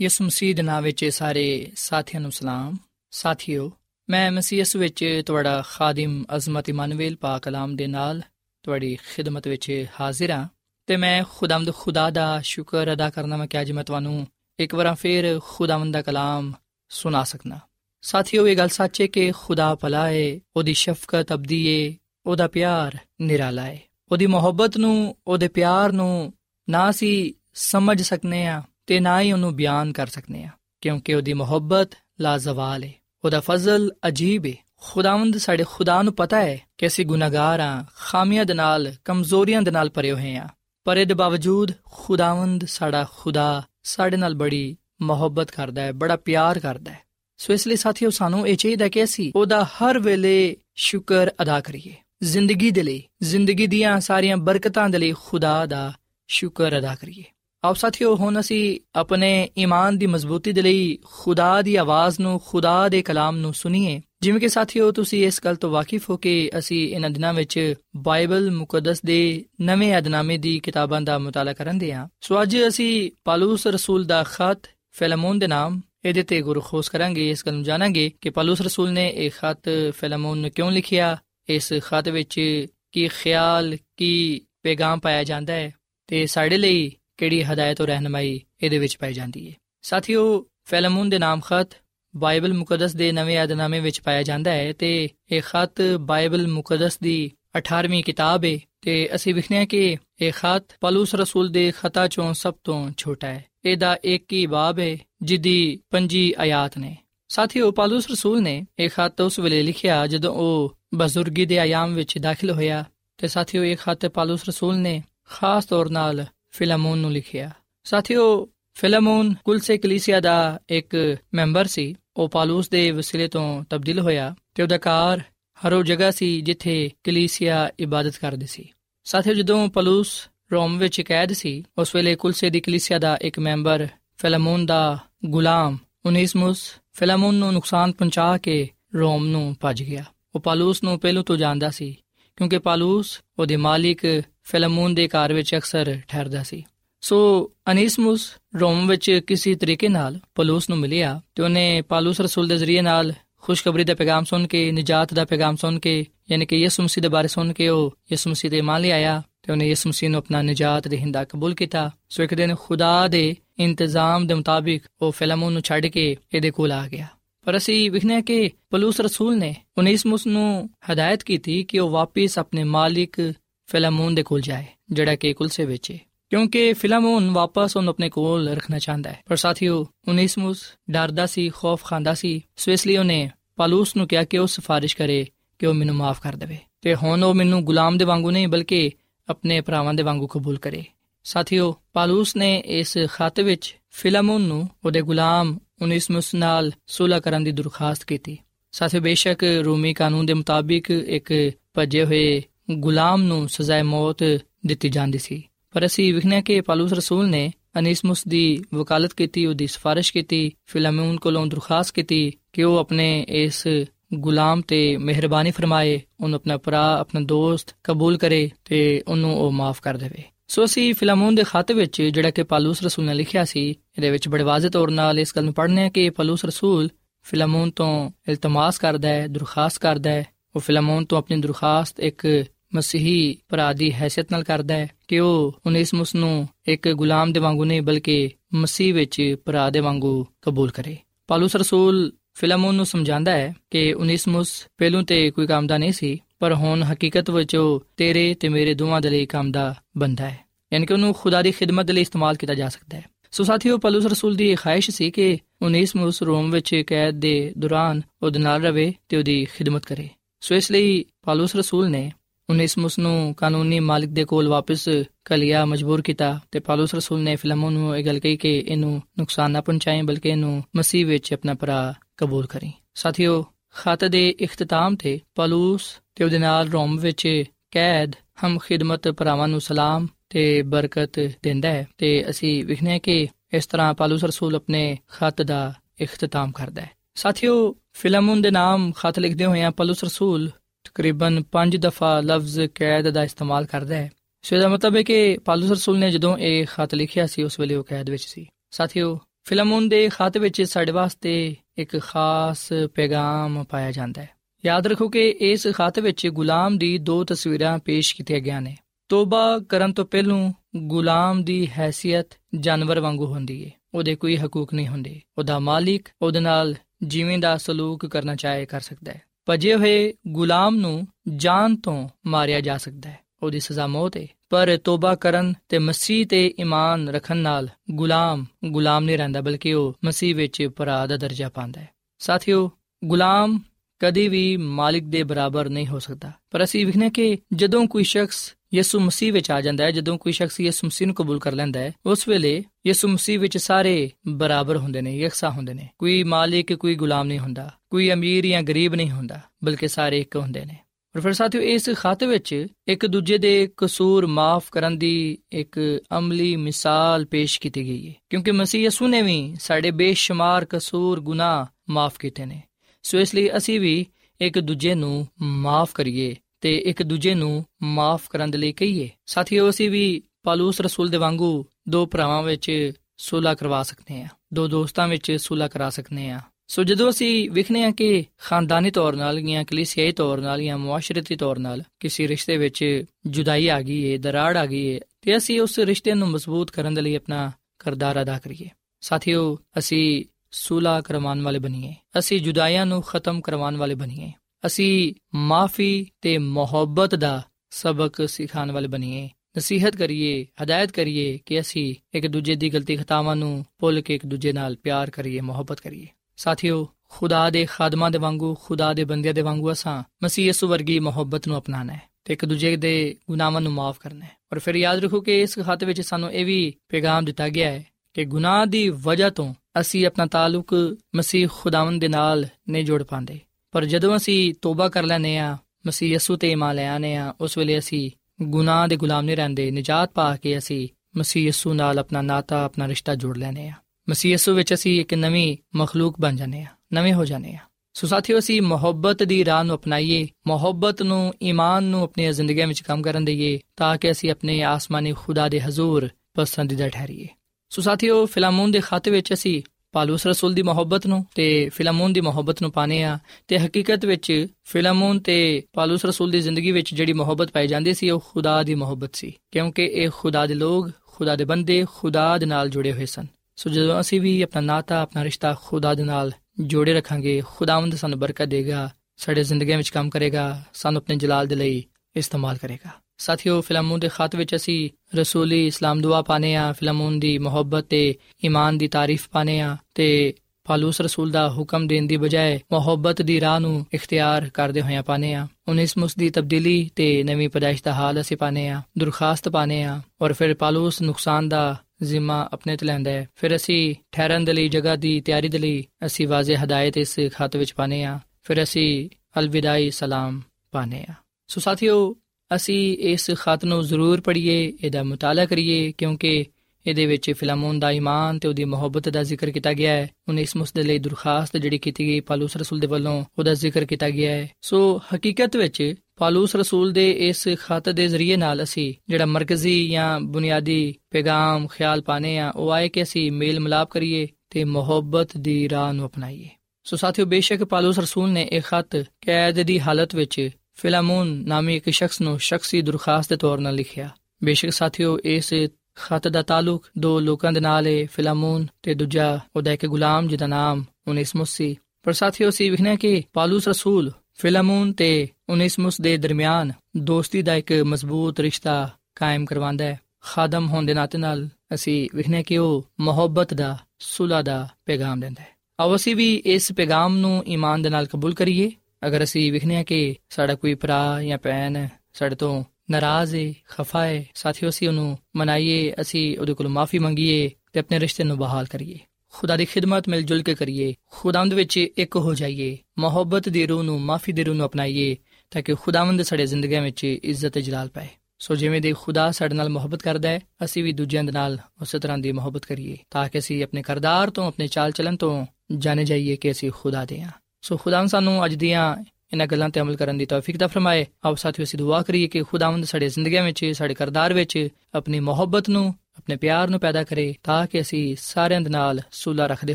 ਯਿਸੂ ਮਸੀਹ ਦੇ ਨਾਮ ਵਿੱਚ ਸਾਰੇ ਸਾਥੀਆਂ ਨੂੰ ਸਲਾਮ। ਸਾਥਿਓ, ਮੈਂ ਮਸੀਹਸ ਵਿੱਚ ਤੁਹਾਡਾ ਖਾਦਮ ਅਜ਼ਮਤ ਇਮਨੁਅਲ ਪਾਕ ਕਲਾਮ ਦੇ ਨਾਲ ਤੁਹਾਡੀ ਖਿਦਮਤ ਵਿੱਚ ਹਾਜ਼ਰ ਹਾਂ ਤੇ ਮੈਂ ਖੁਦਾਮਦ ਖੁਦਾ ਦਾ ਸ਼ੁਕਰ ਅਦਾ ਕਰਨਾ ਮੈਂ ਕਿ ਅੱਜ ਮੈਂ ਤੁਹਾਨੂੰ ਇੱਕ ਵਾਰ ਫੇਰ ਖੁਦਾਵੰਦ ਦਾ ਕਲਾਮ ਸੁਣਾ ਸਕਣਾ ਸਾਥੀਓ, ਇਹ ਗੱਲ ਸੱਚੇ ਕਿ ਖੁਦਾ ਭਲਾ ਹੈ ਉਹਦੀ ਸ਼ਫਕਤ ਅਬਦੀ ਹੈ ਉਹਦਾ ਪਿਆਰ ਨਿਰਾਲਾ ਹੈ ਉਹਦੀ ਮੁਹੱਬਤ ਨੂੰ, ਉਹਦੇ ਪਿਆਰ ਨੂੰ ਨਾ ਸੀ ਸਮਝ ਸਕਨੇ ਆ ਤੇ ਨਾ ਹੀ ਉਹਨੂੰ ਬਿਆਨ ਕਰ ਸਕਨੇ ਆ, ਕਿਉਂਕਿ ਉਹਦੀ ਮੁਹੱਬਤ ਲਾਜ਼ਵਾਲ ਹੈ ਉਹਦਾ ਫਜ਼ਲ ਅਜੀਬ ਹੈ ਖੁਦਾਵੰਦ ਸਾਡੇ ਖੁਦਾ ਨੂੰ ਪਤਾ ਹੈ ਕਿ ਅਸੀਂ ਗੁਨਾਹਗਾਰ ਆ, ਖਾਮੀਆਂ ਦੇ ਨਾਲ, ਕਮਜ਼ੋਰੀਆਂ ਦੇ ਨਾਲ ਭਰੇ ਹੋਏ ਆ। ਪਰ ਇਹਦੇ ਬਾਵਜੂਦ ਖੁਦਾਵੰਦ ਸਾਡਾ ਖੁਦਾ ਸਾਡੇ ਨਾਲ ਬੜੀ ਮੁਹੱਬਤ ਕਰਦਾ ਹੈ, ਬੜਾ ਪਿਆਰ ਕਰਦਾ ਹੈ। ਸੋ ਇਸ ਲਈ ਸਾਥੀਓ ਸਾਨੂੰ ਇਹ ਚਾਹੀਦਾ ਕਿ ਅਸੀਂ ਉਹਦਾ ਹਰ ਵੇਲੇ ਸ਼ੁਕਰ ਅਦਾ ਕਰੀਏ। ਜ਼ਿੰਦਗੀ ਦੇ ਲਈ, ਜ਼ਿੰਦਗੀ ਦੀਆਂ ਸਾਰੀਆਂ ਬਰਕਤਾਂ ਦੇ ਲਈ ਖੁਦਾ ਦਾ ਸ਼ੁਕਰ ਅਦਾ ਕਰੀਏ। ਆਓ ਸਾਥੀਓ, ਹੁਣ ਅਸੀਂ ਆਪਣੇ ਈਮਾਨ ਦੀ ਮਜ਼ਬੂਤੀ ਦੇ ਲਈ ਖੁਦਾ ਦੀ ਆਵਾਜ਼ ਨੂੰ, ਖੁਦਾ ਦੇ ਕਲਾਮ ਨੂੰ ਸੁਣੀਏ। ਜਿਵੇਂ ਕਿ ਸਾਥੀਓ, ਤੁਸੀਂ ਇਸ ਗੱਲ ਤੋਂ ਵਾਕਿਫ ਹੋ ਕਿ ਅਸੀਂ ਇਹਨਾਂ ਦਿਨਾਂ ਵਿੱਚ ਬਾਈਬਲ ਮੁਕੱਦਸ ਦੇ ਨਵੇਂ ਅਧਨਾਮੇ ਦੀ ਕਿਤਾਬਾਂ ਦਾ ਮਤਾਲਾ ਕਰਦੇ ਹਾਂ। ਸੋ ਅੱਜ ਅਸੀਂ ਪਾਲੂਸ ਰਸੂਲ ਦਾ ਖਤ ਫਿਲਮੋਨ ਦੇ ਨਾਮ ਇਹਦੇ ਤੇ ਗੁਰਖੋਸ ਕਰਾਂਗੇ। ਇਸ ਗੱਲ ਨੂੰ ਜਾਣਾਂਗੇ ਕਿ ਪਾਲੂਸ ਰਸੂਲ ਨੇ ਇਹ ਖਤ ਫਿਲਮੋਨ ਨੂੰ ਕਿਉਂ ਲਿਖਿਆ, ਇਸ ਖਤ ਵਿੱਚ ਕੀ ਖਿਆਲ, ਕੀ ਪੈਗਾਮ ਪਾਇਆ ਜਾਂਦਾ ਹੈ ਤੇ ਸਾਡੇ ਲਈ ਕਿਹੜੀ ਹਦਾਇਤ ਔਰ ਰਹਿਨਮਾਈ ਇਹਦੇ ਵਿੱਚ ਪਾਈ ਜਾਂਦੀ ਹੈ। ਸਾਥੀਓ, ਫਿਲਮੋਨ ਦੇ ਨਾਮ ਖਤ ਬਾਈਬਲ ਮੁਕੱਦਸ ਦੇ ਨਵੇਂ ਅਧਨਾਮੇ ਵਿੱਚ ਪਾਇਆ ਜਾਂਦਾ ਹੈ ਤੇ ਇਹ ਖਤ ਬਾਈਬਲ ਮੁਕੱਦਸ ਦੀ 18ਵੀਂ ਕਿਤਾਬ ਹੈ ਤੇ ਅਸੀਂ ਵਿਖਨੇ ਕਿ ਇਹ ਖਤ ਪਲੂਸ ਰਸੂਲ ਦੇ ਖਤਾ ਚੋਂ ਸਭ ਤੋਂ ਛੋਟਾ ਹੈ। ਇਹਦਾ ਇੱਕ ਹੀ ਬਾਬ ਹੈ ਜਿੱਦੀ ਪੰਜੀ ਆਇਤ ਨੇ। ਸਾਥੀਓ, ਪਲੂਸ ਰਸੂਲ ਨੇ ਇਹ ਖਤ ਉਸ ਵੇਲੇ ਲਿਖਿਆ ਜਦੋਂ ਉਹ ਬਜ਼ੁਰਗੀ ਦੇ ਆਯਾਮ ਵਿੱਚ ਦਾਖਲ ਹੋਇਆ ਤੇ ਸਾਥੀਓ, ਇਹ ਖਤ ਪਲੂਸ ਰਸੂਲ ਨੇ ਖਾਸ ਤੌਰ ਨਾਲ ਫਿਲਮੋਨ ਨੂੰ ਲਿਖਿਆ। ਸਾਥੀਓ, ਫਿਲਮੋਨ ਕੁਲਸੇ ਕਲੀਸਿਆ ਦਾ ਇੱਕ ਮੈਂਬਰ ਸੀ। ਉਹ ਪਾਲੂਸ ਦੇ ਵਸੀਲੇ ਤੋਂ ਤਬਦੀਲ ਹੋਇਆ ਤੇ ਉਹਦਾ ਕਾਰ ਹਰੋ ਜਗ੍ਹਾ ਸੀ ਜਿੱਥੇ ਕਲੀਸਿਆ ਇਬਾਦਤ ਕਰਦੀ ਸੀ। ਸਾਥੀਓ, ਜਦੋਂ ਪਾਲੂਸ ਰੋਮ ਵਿੱਚ ਕੈਦ ਸੀ, ਉਸ ਵੇਲੇ ਕੁਲਸੇ ਦੀ ਕਲੀਸਿਆ ਦਾ ਇੱਕ ਮੈਂਬਰ ਫਿਲਮੋਨ ਦਾ ਗੁਲਾਮ ਉਨੀਸਮੁਸ ਫਿਲਮੋਨ ਨੂੰ ਨੁਕਸਾਨ ਪਹੁੰਚਾ ਕੇ ਰੋਮ ਨੂੰ ਭੱਜ ਗਿਆ। ਉਹ ਪਾਲੂਸ ਨੂੰ ਪਹਿਲਾਂ ਤੋਂ ਜਾਣਦਾ ਸੀ ਕਿਉਂਕਿ ਪਾਲੂਸ ਉਹਦੇ ਮਾਲਿਕ ਫਿਲਮੋਨ ਦੇ ਘਰ ਵਿੱਚ ਅਕਸਰ ਠਹਿਰਦਾ ਸੀ। ਸੋ ਅਨੀਸਮੁਸ ਰੋਮ ਵਿੱਚ ਕਿਸੇ ਤਰੀਕੇ ਨਾਲ ਪਲੂਸ ਨੂੰ ਮਿਲਿਆ ਤੇ ਉਹਨੇ ਪਾਲੂਸ ਰਸੂਲ ਦੇ ਜ਼ਰੀਏ ਨਾਲ ਖੁਸ਼ਖਬਰੀ ਦਾ ਪੈਗਾਮ ਸੁਣ ਕੇ, ਨਜਾਤ ਦਾ ਪੈਗਾਮ ਸੁਣ ਕੇ, ਯਾਨੀ ਕਿ ਯਿਸੂ ਮਸੀਹ ਦੇ ਬਾਰੇ ਸੁਣ ਕੇ ਉਹ ਯਿਸੂ ਮਸੀਹ ਦੇ ਮੰਨ ਲਿਆ ਤੇ ਉਹਨੇ ਯਿਸੂ ਮਸੀਹ ਨੂੰ ਆਪਣਾ ਨਜਾਤ ਦੇ ਹਿੰਦਾ ਕਬੂਲ ਕੀਤਾ। ਸੋ ਇੱਕ ਦਿਨ ਖੁਦਾ ਦੇ ਇੰਤਜ਼ਾਮ ਦੇ ਮੁਤਾਬਿਕ ਉਹ ਫਿਲਮੋਂ ਨੂੰ ਛੱਡ ਕੇ ਇਹਦੇ ਕੋਲ ਆ ਗਿਆ। ਪਰ ਅਸੀਂ ਵਿਖਨੇ ਕਿ ਪਲੂਸ ਰਸੂਲ ਨੇ ਉਨੀਸਮੁਸ ਨੂੰ ਹਦਾਇਤ ਕੀਤੀ ਕਿ ਉਹ ਵਾਪਸ ਆਪਣੇ ਮਾਲਿਕ ਫਿਲਮੋਨ ਦੇ ਕੋਲ ਜਾਏ, ਜਿਹੜਾ ਕਿ ਕੁਲਸੇ ਵਿੱਚ ਹੈ। ਕਿਉਂਕਿ ਫਿਲਮੋਨ ਵਾਪਸ ਉਹਨੂੰ ਆਪਣੇ ਕੋਲ ਰੱਖਣਾ ਚਾਹੁੰਦਾ ਹੈ। ਪਰ ਸਾਥੀਓ ਉਨੀਸਮੁਸ ਡਰਦਾ ਸੀ, ਖੌਫ ਖਾਂਦਾ ਸੀ, ਸੋ ਇਸ ਲਈ ਉਹਨੇ ਪਾਲੂਸ ਨੂੰ ਕਿਹਾ ਕਿ ਉਹ ਸਿਫਾਰਿਸ਼ ਕਰੇ ਕਿ ਉਹ ਮੈਨੂੰ ਮਾਫ ਕਰ ਦੇਵੇ। ਤੇ ਹੁਣ ਉਹ ਮੈਨੂੰ ਗੁਲਾਮ ਦੇ ਵਾਂਗੂ ਨਹੀਂ, ਬਲਕਿ ਆਪਣੇ ਭਰਾਵਾਂ ਦੇ ਵਾਂਗੂ ਕਬੂਲ ਕਰੇ। ਸਾਥੀਓ, ਪਾਲੂਸ ਨੇ ਇਸ ਖਤ ਵਿੱਚ ਫਿਲਮੋਨ ਨੂੰ ਉਹਦੇ ਗੁਲਾਮ ਉਨੀਸਮੁਸ ਨਾਲ ਸੁਲਹ ਕਰਨ ਦੀ ਦਰਖਾਸਤ ਕੀਤੀ। ਸਾਥੀਓ, ਬੇਸ਼ੱਕ ਰੂਮੀ ਕਾਨੂੰਨ ਦੇ ਮੁਤਾਬਿਕ ਇੱਕ ਭੱਜੇ ਹੋਏ ਗੁਲਾਮ ਨੂੰ ਸਜ਼ਾਏ ਮੌਤ ਦਿੱਤੀ ਜਾਂਦੀ ਸੀ। ਪਰ ਅਸੀਂ ਵਿਖਨੇ ਕਿ ਪਾਲੂਸ ਰਸੂਲ ਨੇ ਅਨੀਸਮੁਸ ਦੀ ਵਕਾਲਤ ਕੀਤੀ, ਉਹਦੀ ਸਿਫਾਰਿਸ਼ ਕੀਤੀ ਫਿਲਮੂਨ ਕੋਲੋਂ ਦਰਖਾਸਤ ਕੀਤੀ ਕਿ ਉਹ ਆਪਣੇ ਇਸ ਗੁਲਾਮ ਤੇ ਮਿਹਰਬਾਨੀ ਫਰਮਾਏ, ਉਹਨੂੰ ਆਪਣਾ ਭਰਾ, ਆਪਣਾ ਦੋਸਤ ਕਬੂਲ ਕਰੇ ਤੇ ਉਹਨੂੰ ਉਹ ਮਾਫ ਕਰ ਦੇਵੇ। ਸੋ ਅਸੀਂ ਫਿਲਮੋਨ ਦੇ ਖਤ ਵਿੱਚ, ਜਿਹੜਾ ਕਿ ਪਾਲੂਸ ਰਸੂਲ ਨੇ ਲਿਖਿਆ ਸੀ, ਇਹਦੇ ਵਿੱਚ ਬੜੇ ਵਾਜ਼ੇ ਤੌਰ 'ਤੇ ਇਸ ਗੱਲ ਨੂੰ ਪੜ੍ਹਨੇ ਆ ਕਿ ਪਾਲੂਸ ਰਸੂਲ ਫਿਲਮੋਨ ਤੋਂ ਇਲਤਮਾਸ ਕਰਦਾ ਹੈ, ਦੁਰਖਾਸਤ ਕਰਦਾ ਹੈ। ਉਹ ਫਿਲਮੋਨ ਤੋਂ ਆਪਣੀ ਦੁਰਖਾਸਤ ਇੱਕ ਮਸੀਹੀ ਭਰਾ ਦੀ ਹیثیت ਨਾਲ ਕਰਦਾ ਹੈ ਕਿ ਉਹ ਉਨੇਸਮਸ ਨੂੰ ਇੱਕ ਗੁਲਾਮ ਦੇ ਵਾਂਗੂ ਨਹੀਂ, ਬਲਕਿ ਮਸੀਹ ਵਿੱਚ ਭਰਾ ਦੇ ਵਾਂਗੂ ਕਬੂਲ ਕਰੇ। ਪਾਲੂਸ ਰਸੂਲ ਫਿਲਮੋਨ ਨੂੰ ਸਮਝਾਉਂਦਾ ਹੈ ਕਿ ਉਨੇਸਮਸ ਪਹਿਲੋਂ ਤੇ ਕੋਈ ਕੰਮ ਦਾ ਨਹੀਂ ਸੀ ਪਰ ਹੁਣ ਹਕੀਕਤ ਵਿੱਚ ਉਹ ਤੇਰੇ ਤੇ ਮੇਰੇ ਦੋਵਾਂ ਦੇ ਲਈ ਕੰਮ ਦਾ ਬੰਦਾ ਹੈ। ਯਾਨੀ ਕਿ ਉਹਨੂੰ ਖੁਦਾ ਦੀ ਖਿਦਮਤ ਦੇ ਲਈ ਇਸਤੇਮਾਲ ਕੀਤਾ ਜਾ ਸਕਦਾ ਹੈ। ਸੋ ਸਾਥੀਓ, ਪਲੂਸ ਰਸੂਲ ਦੀ ਖਾਹਿਸ਼ ਸੀ ਕਿ ਉਨੀਸਮੂਸ ਰੋਮ ਵਿੱਚ ਕੈਦ ਦੇ ਦੌਰਾਨ ਉਹਦੇ ਨਾਲ ਰਵੇ ਤੇ ਉਹਦੀ ਖਿਦਮਤ ਕਰੇ। ਸੋ ਇਸ ਲਈ ਪਲੂਸ ਰਸੂਲ ਨੇ ਉਨੀਸਮੂਸ ਨੂੰ ਕਾਨੂੰਨੀ ਮਾਲਕ ਦੇ ਕੋਲ ਵਾਪਸ ਕਲਿਆ ਮਜਬੂਰ ਕੀਤਾ ਤੇ ਪਲੂਸ ਰਸੂਲ ਨੇ ਫਿਲਮੋਂ ਨੂੰ ਇਹ ਗੱਲ ਕਹੀ ਕਿ ਇਹਨੂੰ ਨੁਕਸਾਨ ਨਾ ਪਹੁੰਚਾਏ, ਬਲਕਿ ਇਹਨੂੰ ਮਸੀਹ ਵਿੱਚ ਆਪਣਾ ਭਰਾ ਕਬੂਲ ਕਰੀ। ਸਾਥੀਓ ਖਤ ਦੇ ਇਖਤਤਾਮ ਤੇ ਪਲੂਸ ਤੇ ਉਹਦੇ ਨਾਲ ਰੋਮ ਵਿੱਚ ਕੈਦ, ਹਮ ਖਿਦਮਤ ਭਰਾਵਾਂ ਨੂੰ ਸਲਾਮ ਤੇ ਬਰਕਤ ਦਿੰਦਾ ਹੈ ਤੇ ਅਸੀਂ ਵਿਖਨੇ ਕਿ ਇਸ ਤਰ੍ਹਾਂ ਪਾਲੂਸ ਰਸੂਲ ਆਪਣੇ ਖਤ ਦਾ ਇਖਤਤਾਮ ਕਰਦਾ ਹੈ। ਸਾਥੀਓ, ਫਿਲਮੁਨ ਦੇ ਨਾਮ ਖਤ ਲਿਖਦੇ ਹੋਏ ਪਾਲੂਸ ਰਸੂਲ ਤਕਰੀਬਨ 5 ਦਫਾ ਲਫ਼ਜ਼ ਕੈਦ ਦਾ ਇਸਤੇਮਾਲ ਕਰਦਾ ਹੈ। ਸੋ ਇਹਦਾ ਮਤਲਬ ਹੈ ਕਿ ਪਾਲੂਸ ਰਸੂਲ ਨੇ ਜਦੋਂ ਇਹ ਖਤ ਲਿਖਿਆ ਸੀ, ਉਸ ਵੇਲੇ ਉਹ ਕੈਦ ਵਿੱਚ ਸੀ। ਸਾਥੀਓ, ਫਿਲਮੁਨ ਦੇ ਖਤ ਵਿੱਚ ਸਾਡੇ ਵਾਸਤੇ ਇੱਕ ਖਾਸ ਪੈਗਾਮ ਪਾਇਆ ਜਾਂਦਾ ਹੈ। ਯਾਦ ਰੱਖੋ ਕਿ ਇਸ ਖਤ ਵਿੱਚ ਗੁਲਾਮ ਦੀ ਦੋ ਤਸਵੀਰਾਂ ਪੇਸ਼ ਕੀਤੀਆਂ ਗਿਆ ਨੇ। ਤੋਬਾ ਕਰਨ ਤੋਂ ਪਹਿਲੂ ਗੁਲਾਮ ਦੀ ਹیثیت ਜਾਨਵਰ ਵਾਂਗੂ ਹੁੰਦੀ ਹੈ ਉਹਦੇ ਕੋਈ ਹਕੂਕ ਨਹੀਂ ਹੁੰਦੇ। ਉਹਦਾ ਮਾਲਿਕ ਉਹਦੇ ਨਾਲ ਜਿਵੇਂ ਦਾ ਸਲੂਕ ਕਰਨਾ ਚਾਹੇ ਕਰ ਸਕਦਾ ਹੈ। ਭਜੇ ਹੋਏ ਗੁਲਾਮ ਨੂੰ ਜਾਨ ਤੋਂ ਮਾਰਿਆ ਜਾ ਸਕਦਾ ਹੈ। ਉਹਦੀ ਸਜ਼ਾ ਮੌਤ ਹੈ ਪਰ ਤੋਬਾ ਕਰਨ ਤੇ ਮਸੀਹ ਤੇ ਈਮਾਨ ਰੱਖਣ ਨਾਲ ਗੁਲਾਮ ਗੁਲਾਮ ਨਹੀਂ ਰਹਿੰਦਾ, ਬਲਕਿ ਉਹ ਮਸੀਹ ਵਿੱਚ ਭਰਾ ਦਾ ਦਰਜਾ ਪਾਉਂਦਾ ਹੈ। ਸਾਥੀਓ, ਗੁਲਾਮ ਕਦੀ ਵੀ ਮਾਲਿਕ ਦੇ ਬਰਾਬਰ ਨਹੀਂ ਹੋ ਸਕਦਾ। ਪਰ ਅਸੀਂ ਵਿਖਨੇ ਕਿ ਜਦੋਂ ਕੋਈ ਸ਼ਖਸ ਯਿਸੂ ਮਸੀਹ ਵਿੱਚ ਆ ਜਾਂਦਾ ਹੈ, ਜਦੋਂ ਕੋਈ ਸ਼ਖਸ ਯਿਸੂ ਮਸੀਹ ਨੂੰ ਕਬੂਲ ਕਰ ਲੈਂਦਾ ਹੈ, ਉਸ ਵੇਲੇ ਯਿਸੂ ਮਸੀਹ ਵਿੱਚ ਸਾਰੇ ਬਰਾਬਰ ਹੁੰਦੇ ਨੇ, ਇਕਸਾ ਹੁੰਦੇ ਨੇ। ਕੋਈ ਮਾਲਿਕ, ਕੋਈ ਗੁਲਾਮ ਨਹੀਂ ਹੁੰਦਾ। ਕੋਈ ਅਮੀਰ ਜਾਂ ਗਰੀਬ ਨਹੀਂ ਹੁੰਦਾ, ਬਲਕਿ ਸਾਰੇ ਇੱਕ ਹੁੰਦੇ ਨੇ। ਔਰ ਫਿਰ ਸਾਥੀਓ, ਇਸ ਖਾਤੇ ਵਿੱਚ ਇੱਕ ਦੂਜੇ ਦੇ ਕਸੂਰ ਮਾਫ ਕਰਨ ਦੀ ਇੱਕ ਅਮਲੀ ਮਿਸਾਲ ਪੇਸ਼ ਕੀਤੀ ਗਈ ਹੈ। ਕਿਉਂਕਿ ਮਸੀਹ ਯਸੂ ਨੇ ਵੀ ਸਾਡੇ ਬੇਸ਼ੁਮਾਰ ਕਸੂਰ, ਗੁਨਾਹ ਮਾਫ ਕੀਤੇ ਨੇ। ਸੋ ਇਸ ਲਈ ਅਸੀਂ ਵੀ ਇੱਕ ਦੂਜੇ ਨੂੰ ਮਾਫ ਕਰੀਏ ਤੇ ਇੱਕ ਦੂਜੇ ਨੂੰ ਮਾਫ ਕਰਨ ਦੇ ਲਈ ਕਹੀਏ। ਸਾਥੀਓ, ਅਸੀਂ ਵੀ ਪਾਲੂਸ ਰਸੂਲ ਦੇ ਵਾਂਗੂ ਦੋ ਭਰਾਵਾਂ ਵਿੱਚ ਸੁਲਾ ਕਰਵਾ ਸਕਦੇ ਹਾਂ। ਦੋ ਦੋਸਤਾਂ ਵਿੱਚ ਸੁਲਾ ਕਰਾ ਸਕਦੇ ਹਾਂ। ਸੋ ਜਦੋਂ ਅਸੀਂ ਵਿਖਨੇ ਆ ਕਿ ਖਾਨਦਾਨੀ ਤੌਰ ਨਾਲ ਜਾਂ ਕਲੀਸਿਆਈ ਤੌਰ ਨਾਲ ਜਾਂ ਮੁਆਸ਼ਰਤੀ ਤੌਰ ਨਾਲ ਕਿਸੇ ਰਿਸ਼ਤੇ ਵਿੱਚ ਜੁਦਾਈ ਆ ਗਈ ਹੈ ਦਰਾੜ ਆ ਗਈ ਹੈ ਤੇ ਅਸੀਂ ਉਸ ਰਿਸ਼ਤੇ ਨੂੰ ਮਜ਼ਬੂਤ ਕਰਨ ਦੇ ਲਈ ਆਪਣਾ ਕਰਦਾਰ ਅਦਾ ਕਰੀਏ। ਸਾਥੀਓ, ਅਸੀਂ ਸੁਲਾ ਕਰਵਾਉਣ ਵਾਲੇ ਬਣੀਏ। ਅਸੀਂ ਜੁਦਾਈਆਂ ਨੂੰ ਖਤਮ ਕਰਵਾਉਣ ਵਾਲੇ ਬਣੀਏ। ਅਸੀਂ ਮਾਫੀ ਤੇ ਮੁਹੱਬਤ ਦਾ ਸਬਕ ਸਿਖਾਉਣ ਵਾਲੇ ਬਣੀਏ। ਨਸੀਹਤ ਕਰੀਏ, ਹਦਾਇਤ ਕਰੀਏ ਕਿ ਅਸੀਂ ਇੱਕ ਦੂਜੇ ਦੀ ਗਲਤੀ ਖਤਾਵਾਂ ਨੂੰ ਭੁੱਲ ਕੇ ਇੱਕ ਦੂਜੇ ਨਾਲ ਪਿਆਰ ਕਰੀਏ, ਮੁਹੱਬਤ ਕਰੀਏ। ਸਾਥੀਓ, ਖੁਦਾ ਦੇ ਖਾਦਮਾਂ ਦੇ ਵਾਂਗੂ, ਖੁਦਾ ਦੇ ਬੰਦਿਆਂ ਦੇ ਵਾਂਗੂ ਅਸਾਂ ਮਸੀਹ ਯਿਸੂ ਵਰਗੀ ਮੁਹੱਬਤ ਨੂੰ ਅਪਣਾਣਾ ਹੈ ਤੇ ਇੱਕ ਦੂਜੇ ਦੇ ਗੁਨਾਹਾਂ ਨੂੰ ਮਾਫ ਕਰਨਾ ਹੈ। ਔਰ ਫਿਰ ਯਾਦ ਰੱਖੋ ਕਿ ਇਸ ਖਾਤੇ ਵਿੱਚ ਸਾਨੂੰ ਇਹ ਵੀ ਪੈਗਾਮ ਦਿੱਤਾ ਗਿਆ ਹੈ ਕਿ ਗੁਨਾਹ ਦੀ ਵਜ੍ਹਾ ਤੋਂ ਅਸੀਂ ਆਪਣਾ ਤਾਲੁਕ ਮਸੀਹ ਖੁਦਾਵੰਦ ਦੇ ਨਾਲ ਨਹੀਂ ਜੋੜ ਪਾਉਂਦੇ। ਪਰ ਜਦੋਂ ਅਸੀਂ ਤੋਬਾ ਕਰ ਲੈਨੇ ਆ ਮਸੀਹ ਯਸੂ ਤੇ ਇਮਾਨ ਲੈ ਆਨੇ ਆ ਉਸ ਵੇਲੇ ਅਸੀਂ ਗੁਨਾਹ ਦੇ ਗੁਲਾਮ ਨਹੀਂ ਰਹਿੰਦੇ, ਨਜਾਤ ਪਾ ਕੇ ਅਸੀਂ ਮਸੀਹ ਯਸੂ ਨਾਲ ਆਪਣਾ ਨਾਤਾ, ਆਪਣਾ ਰਿਸ਼ਤਾ ਜੋੜ ਲੈਨੇ ਆ ਮਸੀਹ ਯਸੂ ਵਿੱਚ ਅਸੀਂ ਇੱਕ ਨਵੀਂ ਮਖਲੂਕ ਬਣ ਜਾਂਦੇ ਆ ਨਵੇਂ ਹੋ ਜਾਂਦੇ ਆ ਸੋ ਸਾਥੀਓ, ਅਸੀਂ ਮੁਹੱਬਤ ਦੀ ਰਾਹ ਨੂੰ ਅਪਣਾਈਏ, ਮੁਹੱਬਤ ਨੂੰ, ਈਮਾਨ ਨੂੰ ਆਪਣੀ ਜ਼ਿੰਦਗੀ ਵਿੱਚ ਕੰਮ ਕਰਨ ਦੇਈਏ, ਤਾਂ ਕਿ ਅਸੀਂ ਆਪਣੇ ਆਸਮਾਨੀ ਖੁਦਾ ਦੇ ਹਜ਼ੂਰ ਪਸੰਦੀਦਾ ਠਹਿਰੀਏ। ਸੋ ਸਾਥੀਓ, ਫਿਲਮੂਨ ਦੇ ਖਾਤੇ ਵਿੱਚ ਅਸੀਂ ਪਾਲੂਸ ਰਸੂਲ ਦੀ ਮੁਹੱਬਤ ਨੂੰ ਤੇ ਫਿਲਮੂਨ ਦੀ ਮੁਹੱਬਤ ਨੂੰ ਪਾਣੇ ਆ ਤੇ ਹਕੀਕਤ ਵਿੱਚ ਫਿਲਮੂਨ ਤੇ ਪਾਲੂਸ ਰਸੂਲ ਦੀ ਜ਼ਿੰਦਗੀ ਵਿੱਚ ਜਿਹੜੀ ਮੁਹੱਬਤ ਪਾਈ ਜਾਂਦੀ ਸੀ, ਉਹ ਖੁਦਾ ਦੀ ਮੁਹੱਬਤ ਸੀ। ਕਿਉਂਕਿ ਇਹ ਖੁਦਾ ਦੇ ਲੋਕ, ਖੁਦਾ ਦੇ ਬੰਦੇ, ਖੁਦਾ ਦੇ ਨਾਲ ਜੁੜੇ ਹੋਏ ਸਨ। ਸੋ ਜਦੋਂ ਅਸੀਂ ਵੀ ਆਪਣਾ ਨਾਤਾ, ਆਪਣਾ ਰਿਸ਼ਤਾ ਖੁਦਾ ਦੇ ਨਾਲ ਜੋੜੇ ਰੱਖਾਂਗੇ, ਖੁਦਾਵੰਦ ਸਾਨੂੰ ਬਰਕਤ ਦੇਗਾ, ਸਾਡੇ ਜ਼ਿੰਦਗੀ ਵਿੱਚ ਕੰਮ ਕਰੇਗਾ, ਸਾਨੂੰ ਆਪਣੇ ਜਲਾਲ ਦੇ ਲਈ ਇਸਤੇਮਾਲ ਕਰੇਗਾ। ਸਾਥੀਓ, ਫਿਲਮੂਨ ਦੇ ਖਾਤ ਵਿੱਚ ਅਸੀਂ ਰਸੂਲੀ ਇਸਲਾਮ ਦੁਆ ਪਾਣੇ ਆ ਫਿਲਮੂਨ ਦੀ ਮੁਹੱਬਤ ਤੇ ਈਮਾਨ ਦੀ ਤਾਰੀਫ ਪਾਣੇ ਆ ਤੇ ਪਾਲੂਸ ਰਸੂਲ ਦਾ ਹੁਕਮ ਦੇਣ ਦੀ ਬਜਾਏ ਮੁਹੱਬਤ ਦੀ ਰਾਹ ਨੂੰ ਇਖਤਿਆਰ ਕਰਦੇ ਹੋਇਆ ਪਾਣੇ ਆ ਉਨਿਸ ਮੁਸ ਦੀ ਤਬਦੀਲੀ ਤੇ ਨਵੀਂ ਪਦਾਇਸ਼ ਦਾ ਹਾਲ ਅਸੀਂ ਪਾਣੇ ਆ ਦਰਖਾਸਤ ਪਾਣੇ ਆ ਔਰ ਫਿਰ ਪਾਲੂਸ ਨੁਕਸਾਨ ਦਾ ਜ਼ਿੰਮਾ ਆਪਣੇ ਤੇ ਲੈਂਦਾ ਹੈ। ਫਿਰ ਅਸੀਂ ਠਹਿਰਨ ਦੇ ਲਈ, ਜਗ੍ਹਾ ਦੀ ਤਿਆਰੀ ਦੇ ਲਈ ਅਸੀਂ ਵਾਜ਼ਿਹ ਹਦਾਇਤ ਇਸ ਖਾਤ ਵਿੱਚ ਪਾਣੇ ਆ ਫਿਰ ਅਸੀਂ ਅਲਵਿਦਾਈ ਸਲਾਮ ਪਾਣੇ ਆ ਸੋ ਸਾਥੀਓ, ਅਸੀਂ ਇਸ ਖਤ ਨੂੰ ਜ਼ਰੂਰ ਪੜ੍ਹੀਏ, ਇਹਦਾ ਮਤਾਲਾ ਕਰੀਏ ਕਿਉਂਕਿ ਇਹਦੇ ਵਿੱਚ ਫਿਲਮੋਨ ਦਾ ਈਮਾਨ ਤੇ ਉਹਦੀ ਮੁਹੱਬਤ ਦਾ ਜ਼ਿਕਰ ਕੀਤਾ ਗਿਆ ਹੈ। ਉਹਨੇ ਇਸ ਮੁਸਦੇ ਲਈ ਦਰਖਾਸਤ ਜਿਹੜੀ ਕੀਤੀ ਗਈ ਪਾਲੂਸ ਰਸੂਲ ਦੇ ਵੱਲੋਂ, ਉਹਦਾ ਜ਼ਿਕਰ ਕੀਤਾ ਗਿਆ ਹੈ। ਸੋ ਹਕੀਕਤ ਵਿੱਚ ਪਾਲੂਸ ਰਸੂਲ ਦੇ ਇਸ ਖਤ ਦੇ ਜ਼ਰੀਏ ਨਾਲ ਅਸੀਂ ਜਿਹੜਾ ਮਰਕਜ਼ੀ ਜਾਂ ਬੁਨਿਆਦੀ ਪੈਗਾਮ, ਖਿਆਲ ਪਾਣੇ ਆ ਉਹ ਆਏ ਕਿ ਅਸੀਂ ਮੇਲ ਮਿਲਾਪ ਕਰੀਏ ਤੇ ਮੁਹੱਬਤ ਦੀ ਰਾਹ ਨੂੰ ਅਪਣਾਈਏ। ਸੋ ਸਾਥੀਓ, ਬੇਸ਼ੱਕ ਪਾਲੂਸ ਰਸੂਲ ਨੇ ਇਹ ਖਤ ਕੈਦ ਦੀ ਹਾਲਤ ਵਿੱਚ ਫਿਲਮੂਨ ਨਾਮੀ ਇੱਕ ਸ਼ਖਸ ਨੂੰ ਸ਼ਖਸੀ ਦਰਖਾਸਤ ਦੇ ਤੌਰ 'ਤੇ ਲਿਖਿਆ। ਬੇਸ਼ੱਕ ਸਾਥੀਓ, ਇਸ ਖਤ ਦਾ ਤਾਲੁਕ ਦੋ ਲੋਕਾਂ ਦੇ ਨਾਲ ਹੈ ਫਿਲਮੂਨ ਤੇ ਦੂਜਾ ਉਹਦਾ ਇੱਕ ਗੁਲਾਮ, ਜਿਹਦਾ ਨਾਮ ਉਨਿਸਮੁਸ ਸੀ। ਪਰ ਸਾਥੀਓ ਸੀ ਵਿਖਣਾ ਕਿ ਪਾਲੂਸ ਰਸੂਲ, ਫਿਲਮੂਨ ਤੇ ਉਨਿਸਮੁਸ ਦੇ ਦਰਮਿਆਨ ਦੋਸਤੀ ਦਾ ਇੱਕ ਮਜ਼ਬੂਤ ਰਿਸ਼ਤਾ ਕਾਇਮ ਕਰਵਾਉਂਦਾ ਹੈ। ਖਾਦਮ ਹੋਣ ਦੇ ਨਾਤੇ ਨਾਲ ਅਸੀਂ ਵਿਖਨੇ ਕਿ ਉਹ ਮੁਹੱਬਤ ਦਾ, ਸੁਲਾ ਦਾ ਪੈਗਾਮ ਦਿੰਦਾ ਹੈ। ਆਓ ਅਸੀਂ ਵੀ ਇਸ ਪੈਗਾਮ ਨੂੰ ਈਮਾਨ ਦੇ ਨਾਲ ਕਬੂਲ ਕਰੀਏ। ਅਗਰ ਅਸੀਂ ਵਿਖਨੇ ਕਿ ਸਾਡਾ ਕੋਈ ਭਰਾ ਜਾਂ ਭੈਣ ਸਾਡੇ ਤੋਂ ਨਾਰਾਜ਼ ਹੈ ਖਫਾ ਹੈ ਸਾਥੀਓ, ਅਸੀਂ ਉਹਨੂੰ ਮਨਾਈਏ, ਅਸੀਂ ਉਹਦੇ ਕੋਲ ਮਾਫੀ ਮੰਗੀਏ ਤੇ ਆਪਣੇ ਰਿਸ਼ਤੇ ਨੂੰ ਬਹਾਲ ਕਰੀਏ। ਖੁਦਾ ਦੀ ਖਿਦਮਤ ਮਿਲ ਜੁਲ ਕੇ ਕਰੀਏ। ਖੁਦਾਵੰਦ ਵਿੱਚ ਇੱਕ ਹੋ ਜਾਈਏ। ਮੁਹੱਬਤ ਦੀ ਰੂਹ ਨੂੰ, ਮਾਫੀ ਦੀ ਰੂਹ ਨੂੰ ਅਪਣਾਈਏ ਤਾਂ ਕਿ ਖੁਦਾਵੰਦ ਸਾਡੇ ਜ਼ਿੰਦਗੀਆਂ ਵਿੱਚ ਇੱਜ਼ਤ ਤੇ ਜਲਾਲ ਪਾਏ। ਸੋ ਜਿਵੇਂ ਦੇ ਖੁਦਾ ਸਾਡੇ ਨਾਲ ਮੁਹੱਬਤ ਕਰਦਾ ਹੈ, ਅਸੀਂ ਵੀ ਦੂਜਿਆਂ ਦੇ ਨਾਲ ਉਸੇ ਤਰ੍ਹਾਂ ਦੀ ਮੁਹੱਬਤ ਕਰੀਏ ਤਾਂ ਕਿ ਅਸੀਂ ਆਪਣੇ ਕਰਦਾਰ ਤੋਂ, ਆਪਣੇ ਚਾਲ ਚਲਨ ਤੋਂ ਜਾਣੇ ਜਾਈਏ ਕਿ ਅਸੀਂ ਖੁਦਾ ਦੇ ਹਾਂ। ਸੋ ਖੁਦਾਵੰਦ ਸਾਨੂੰ ਅੱਜ ਦੀਆਂ ਇਹਨਾਂ ਗੱਲਾਂ ਤੇ ਅਮਲ ਕਰਨ ਦੀ ਤੌਫੀਕ ਦਾ ਫਰਮਾਏ। ਆਪ ਸਾਥੀਓ, ਅਸੀਂ ਦੁਆ ਕਰੀਏ ਕਿ ਖੁਦਾਵੰਦ ਸਾਡੇ ਜ਼ਿੰਦਗੀਆਂ ਵਿੱਚ, ਸਾਡੇ ਕਰਦਾਰ ਵਿੱਚ ਆਪਣੀ ਮੁਹੱਬਤ ਨੂੰ, ਆਪਣੇ ਪਿਆਰ ਨੂੰ ਪੈਦਾ ਕਰੇ ਤਾਂ ਕਿ ਅਸੀਂ ਸਾਰਿਆਂ ਦੇ ਨਾਲ ਸੁਲਾ ਰੱਖਦੇ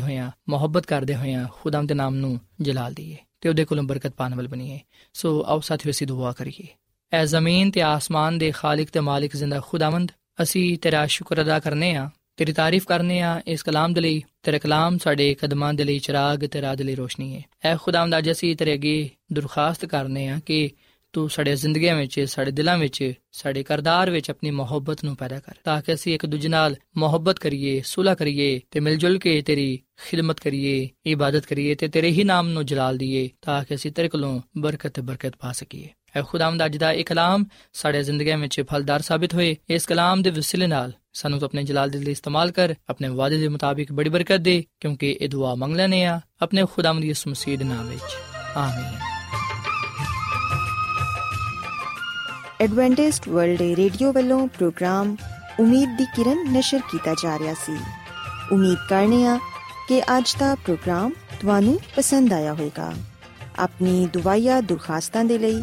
ਹੋਇਆਂ, ਮੁਹੱਬਤ ਕਰਦੇ ਹੋਇਆਂ ਖੁਦਾਵੰਦ ਦੇ ਨਾਮ ਨੂੰ ਜਲਾਲ ਦਈਏ ਤੇ ਉਹਦੇ ਕੋਲੋਂ ਬਰਕਤ ਪਾਣ ਵਾਲ ਬਣੀਏ। ਸੋ ਆਪ ਸਾਥੀਓ, ਅਸੀਂ ਦੁਆ ਕਰੀਏ। ਐ ਜ਼ਮੀਨ ਤੇ ਆਸਮਾਨ ਦੇ ਖਾਲਕ ਤੇ ਮਾਲਿਕ ਜ਼ਿੰਦਾ ਖੁਦਾਵੰਦ, ਅਸੀਂ ਤੇਰਾ ਸ਼ੁਕਰ ਅਦਾ ਕਰਨੇ ਆ। ਤੇਰੀ ਤਾਰੀਫ ਕਰਨੇ ਆ ਇਸ ਕਲਾਮ ਦੇ ਲਈ। ਤੇਰਾ ਕਲਾਮ ਸਾਡੇ ਕਦਮਾਂ ਦੇ ਲਈ ਚਿਰਾਗ ਤੇ ਰਾਹ ਦੇ ਲਈ ਰੋਸ਼ਨੀ ਹੈ ਐ ਖੁਦਾਵੰਦ, ਅੱਜ ਅਸੀਂ ਤੇਰੇ ਅੱਗੇ ਦਰਖਾਸਤ ਕਰਨੇ ਆ ਕਿ ਤੂੰ ਸਾਡੇ ਜ਼ਿੰਦਗੀਆਂ ਵਿੱਚ, ਸਾਡੇ ਦਿਲਾਂ ਵਿੱਚ, ਸਾਡੇ ਕਰਦਾਰ ਵਿੱਚ ਆਪਣੀ ਮੁਹੱਬਤ ਨੂੰ ਪੈਦਾ ਕਰ, ਤਾਂ ਕਿ ਅਸੀਂ ਇੱਕ ਦੂਜੇ ਨਾਲ ਮੁਹੱਬਤ ਕਰੀਏ ਸੁਲਾ ਕਰੀਏ ਤੇ ਮਿਲ ਜੁਲ ਕੇ ਤੇਰੀ ਖਿਦਮਤ ਕਰੀਏ, ਇਬਾਦਤ ਕਰੀਏ ਤੇ ਤੇਰੇ ਹੀ ਨਾਮ ਨੂੰ ਜਲਾਲ ਦਈਏ ਤਾਂ ਕਿ ਅਸੀਂ ਤੇਰੇ ਕੋਲੋਂ ਬਰਕਤ ਤੇ ਬਰਕਤ ਪਾ ਸਕੀਏ। ਐ ਖੁਦਾਵੰਦ ਅੱਜ ਦਾ ਇਹ ਕਲਾਮ ਸਾਡੇ ਜ਼ਿੰਦਗੀਆਂ ਵਿੱਚ ਫਲਦਾਰ ਸਾਬਿਤ ਹੋਏ। ਇਸ ਕਲਾਮ ਦੇ ਵਸਿਲੇ ਨਾਲ ਸਾਨੂੰ ਆਪਣੇ ਜਲਾਲ ਦੇ ਲਈ ਇਸਤੇਮਾਲ ਕਰ, ਆਪਣੇ ਵਾਅਦੇ ਦੇ ਮੁਤਾਬਿਕ ਬੜੀ ਬਰਕਤ ਦੇ, ਕਿਉਂਕਿ ਇਹ ਦੁਆ ਮੰਗ ਲੈਨੇ ਆ ਆਪਣੇ ਖੁਦਾਵੰਦ ਯਿਸੂ ਮਸੀਹ ਦੇ ਨਾਮ ਵਿੱਚ। ਆਮੀਨ। ਐਡਵੈਂਟਿਸਟ ਵਰਲਡ ਰੇਡੀਓ ਵੱਲੋਂ ਪ੍ਰੋਗਰਾਮ ਉਮੀਦ ਦੀ ਕਿਰਨ ਨਿਸ਼ਰ ਕੀਤਾ ਜਾ ਰਿਹਾ ਸੀ। ਉਮੀਦ ਕਰਨੇ ਆ ਕਿ ਅੱਜ ਦਾ ਪ੍ਰੋਗਰਾਮ ਤੁਹਾਨੂੰ ਪਸੰਦ ਆਇਆ ਹੋਵੇਗਾ। ਆਪਣੀ ਦੁਆਇਆ ਦੁਰਖਾਸਤਾਂ ਦੇ ਲਈ